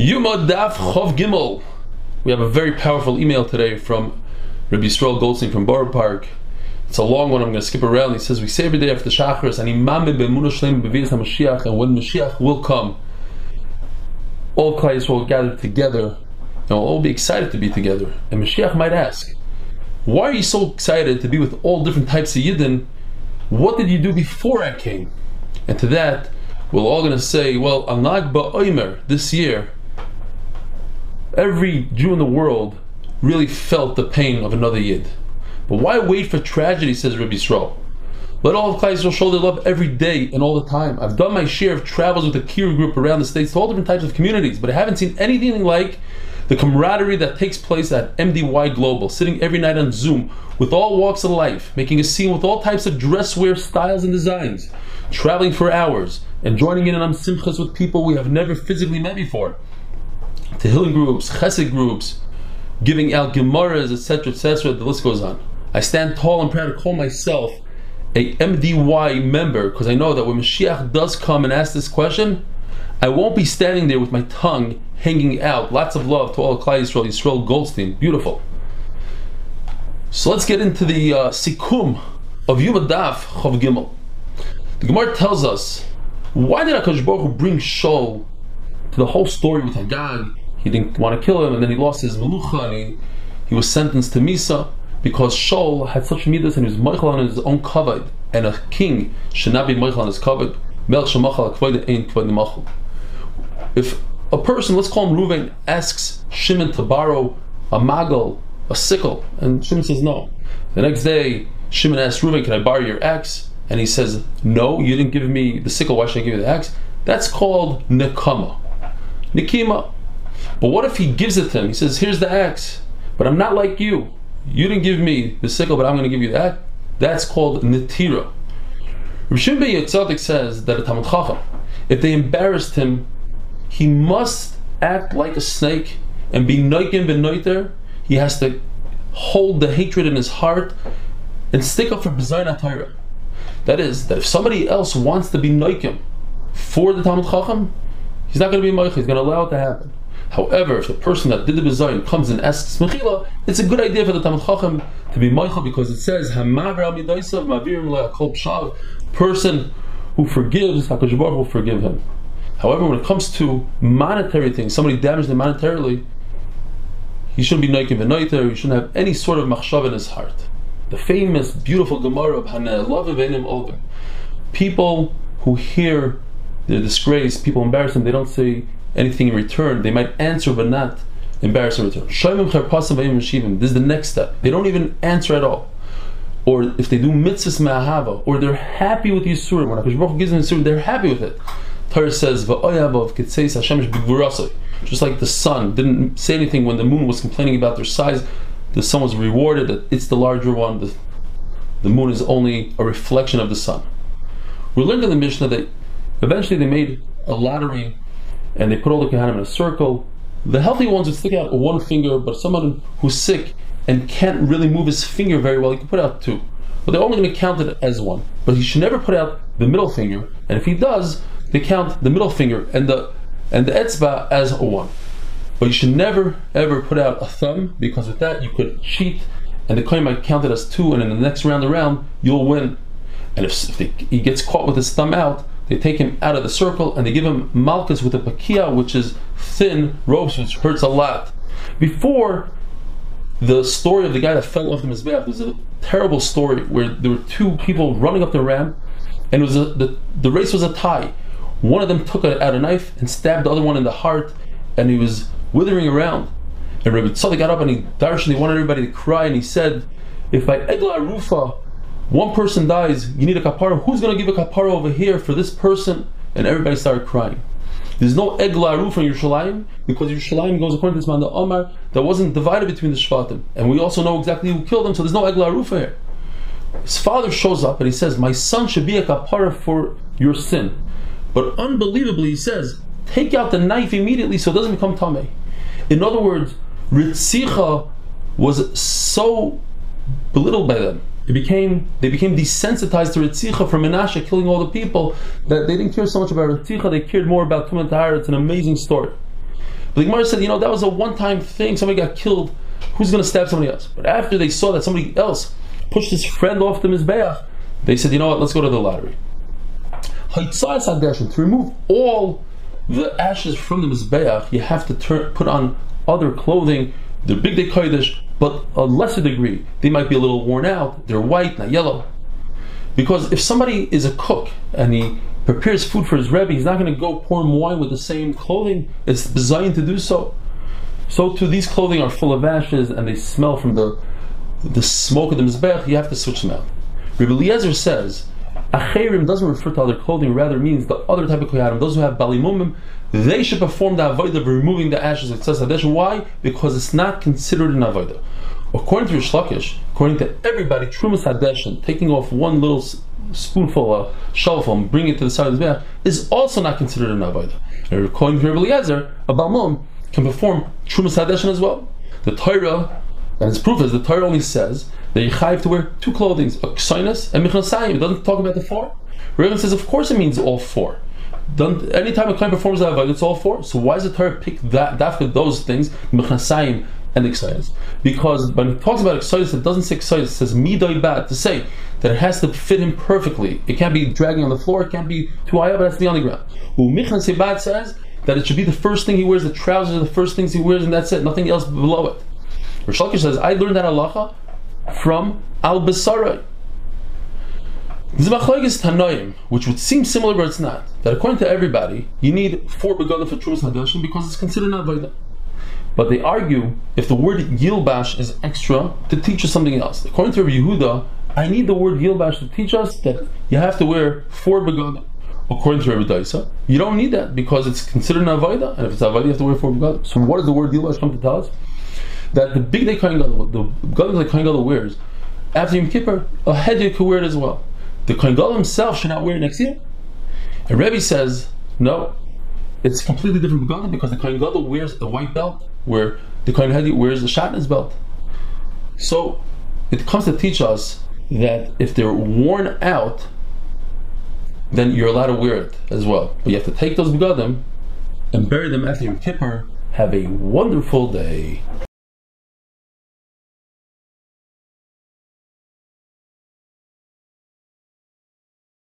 Yuma Daf Chov Gimel. We have a very powerful email today from Rabbi Yisrael Goldstein from Borough Park. It's a long one. I'm going to skip around. He says we say every day after Shachris and Imam and when Mashiach will come, all Klal will gather together and we'll all be excited to be together. And Mashiach might ask, "Why are you so excited to be with all different types of Yidden? What did you do before I came?" And to that, we're all going to say, "Well, Al Nagba Oimer this year." Every Jew in the world really felt the pain of another Yid. But why wait for tragedy, says Rabbi Yisrael? Let all of Klal Yisrael show their love every day and all the time. I've done my share of travels with the Kira group around the states to all different types of communities, but I haven't seen anything like the camaraderie that takes place at MDY Global, sitting every night on Zoom with all walks of life, making a scene with all types of dress wear styles and designs, traveling for hours, and joining in on simchas with people we have never physically met before. Tehillim groups, chesed groups, giving out gemaras, etc., etc. The list goes on. I stand tall and proud to call myself a MDY member because I know that when Mashiach does come and ask this question, I won't be standing there with my tongue hanging out. Lots of love to all Klal Yisrael, Yisrael Goldstein. Beautiful. So let's get into the uh, sikum of Yom Daf Chav Gimel. The Gemara tells us why did Hakadosh Baruch bring Shaul to the whole story with Agag he didn't mm-hmm. want to kill him, and then he lost his melucha, and he, he was sentenced to misa because Shaul had such midas and he was meichel on his own kavod, and a king should not be meichel on his kavod. Melch shemachal kavod ain't kavod If a person, let's call him Ruvain, asks Shimon to borrow a magal, a sickle, and Shimon says no. The next day, Shimon asks Ruvain, "Can I borrow your axe?" And he says, "No, you didn't give me the sickle. Why should I give you the axe?" That's called nekama. Nikima. But what if he gives it to him? He says, Here's the axe, but I'm not like you. You didn't give me the sickle, but I'm going to give you that. That's called netira. Rishon Ben Yotzadik says that a Talmud Chacham, if they embarrassed him, he must act like a snake and be noikim ben noiter. He has to hold the hatred in his heart and stick up for B'zayin Torah. That is, that if somebody else wants to be noikim for the Talmud Chacham, he's not going to be moich. He's going to allow it to happen. However, if the person that did the bizayin comes and asks mechila, it's a good idea for the Talmud Chacham to be moichel because it says. Person who forgives, Hakadosh Baruch will forgive him. However, when it comes to monetary things, somebody damaged him monetarily, he shouldn't be noikim v'noiter. He shouldn't have any sort of machshav in his heart. The famous, beautiful Gemara of Hanel, love of Enim Olga. People who hear their disgrace, people embarrass them, they don't say anything in return, they might answer but not embarrass in return. This is the next step. They don't even answer at all. Or if they do mitzvahs ma'ahava, or they're happy with Yisurim, when Hakadosh Baruch gives them Yisurim, they're happy with it. Torah says, just like the sun didn't say anything when the moon was complaining about their size, the sun was rewarded that it's the larger one. The, the moon is only a reflection of the sun. We learned in the Mishnah that eventually they made a lottery and they put all the Kohanim in a circle. The healthy ones would stick out one finger, but someone who's sick and can't really move his finger very well, he can put out two. But they're only going to count it as one. But he should never put out the middle finger, and if he does, they count the middle finger and the and the etzba as a one. But you should never ever put out a thumb because with that you could cheat, and the coin might count it as two, and in the next round around you'll win. And if, if they, he gets caught with his thumb out, they take him out of the circle and they give him malchus with a pakia, which is thin ropes, which hurts a lot. Before the story of the guy that fell off the mizbeach, there's a terrible story where there were two people running up the ramp, and it was a, the the race was a tie. One of them took a, out a knife and stabbed the other one in the heart, and he was withering around. And Rabbi Tzadok got up and he darshan, he wanted everybody to cry, and he said, "If by Egla Rufa one person dies, you need a kapara. Who's going to give a kapara over here for this person? And everybody started crying. There's no egla aruf in Yerushalayim because Yerushalayim goes according to this man the Omar that wasn't divided between the Shvatim, and we also know exactly who killed him. So there's no egla aruf here. His father shows up and he says, "My son should be a kapara for your sin," but unbelievably he says, "Take out the knife immediately so it doesn't become tamei." In other words, Ritzicha was so belittled by them it became they became desensitized to Ritzicha from Menashe killing all the people that they didn't care so much about Ritzicha, they cared more about Tumat It's an amazing story. But the Gemara said, you know, that was a one-time thing. Somebody got killed. Who's going to stab somebody else? But after they saw that somebody else pushed his friend off the mizbeach, they said, you know what? Let's go to the lottery. To remove all the ashes from the mizbeach, you have to turn, put on other clothing. They're bigdei kodesh, but a lesser degree. They might be a little worn out. They're white, not yellow. Because if somebody is a cook and he prepares food for his rebbe, he's not going to go pour him wine with the same clothing. It's designed to do so. So too, these clothing are full of ashes and they smell from the the smoke of the mizbech. You have to switch them out. Rabbi Eliezer says, Acherim doesn't refer to other clothing, rather means the other type of koyadim, those who have balimumim, they should perform the avodah of removing the ashes of tzas Why? Because it's not considered an avodah. According to Rish according to everybody, Trumas Hadeshin, taking off one little spoonful of shovel and bringing it to the side of the Mizbeach, is also not considered an Avodah. And according to Rabbi Eliezer, a Balmum can perform Trumas Hadeshin as well. The Torah, and its proof is the Torah only says that you have to wear two clothing, a ksainas and michnasayim. It doesn't talk about the four. Rabbi says, of course it means all four. Don't, anytime a client performs that it's all four. So why does the Torah pick that, for those things, michnasayim and excited. Because when it talks about excited, it doesn't say excited, it says midoi bad, to say that it has to fit him perfectly. It can't be dragging on the floor, it can't be too high up, it has to be on the ground. Umichan Sebad says that it should be the first thing he wears, the trousers are the first things he wears, and that's it, nothing else below it. Rish says, I learned that halacha from Al Basarai. This is Tanoim, which would seem similar, but it's not. That according to everybody, you need four begadah for Trumas Hadeshin because it's considered not Vaidah. But they argue if the word Yilbash is extra to teach us something else. According to Rabbi Yehuda, I need the word Yilbash to teach us that you have to wear four begadim. According to Rabbi Daisa, you don't need that because it's considered an avodah, and if it's avodah, you have to wear four begadim. So what does the word Yilbash come to tell us? That the bigdei Kohen Gadol, the begadim that Kohen Gadol wears, after Yom Kippur, a head could wear it as well. The Kohen Gadol himself should not wear it next year. And Rebbe says, no, it's completely different begadim because the Kohen Gadol wears a white belt where the Kohen Hedi wears the shatnez belt. So it comes to teach us that if they're worn out, then you're allowed to wear it as well. But you have to take those begadim and bury them after your kippur. Have a wonderful day.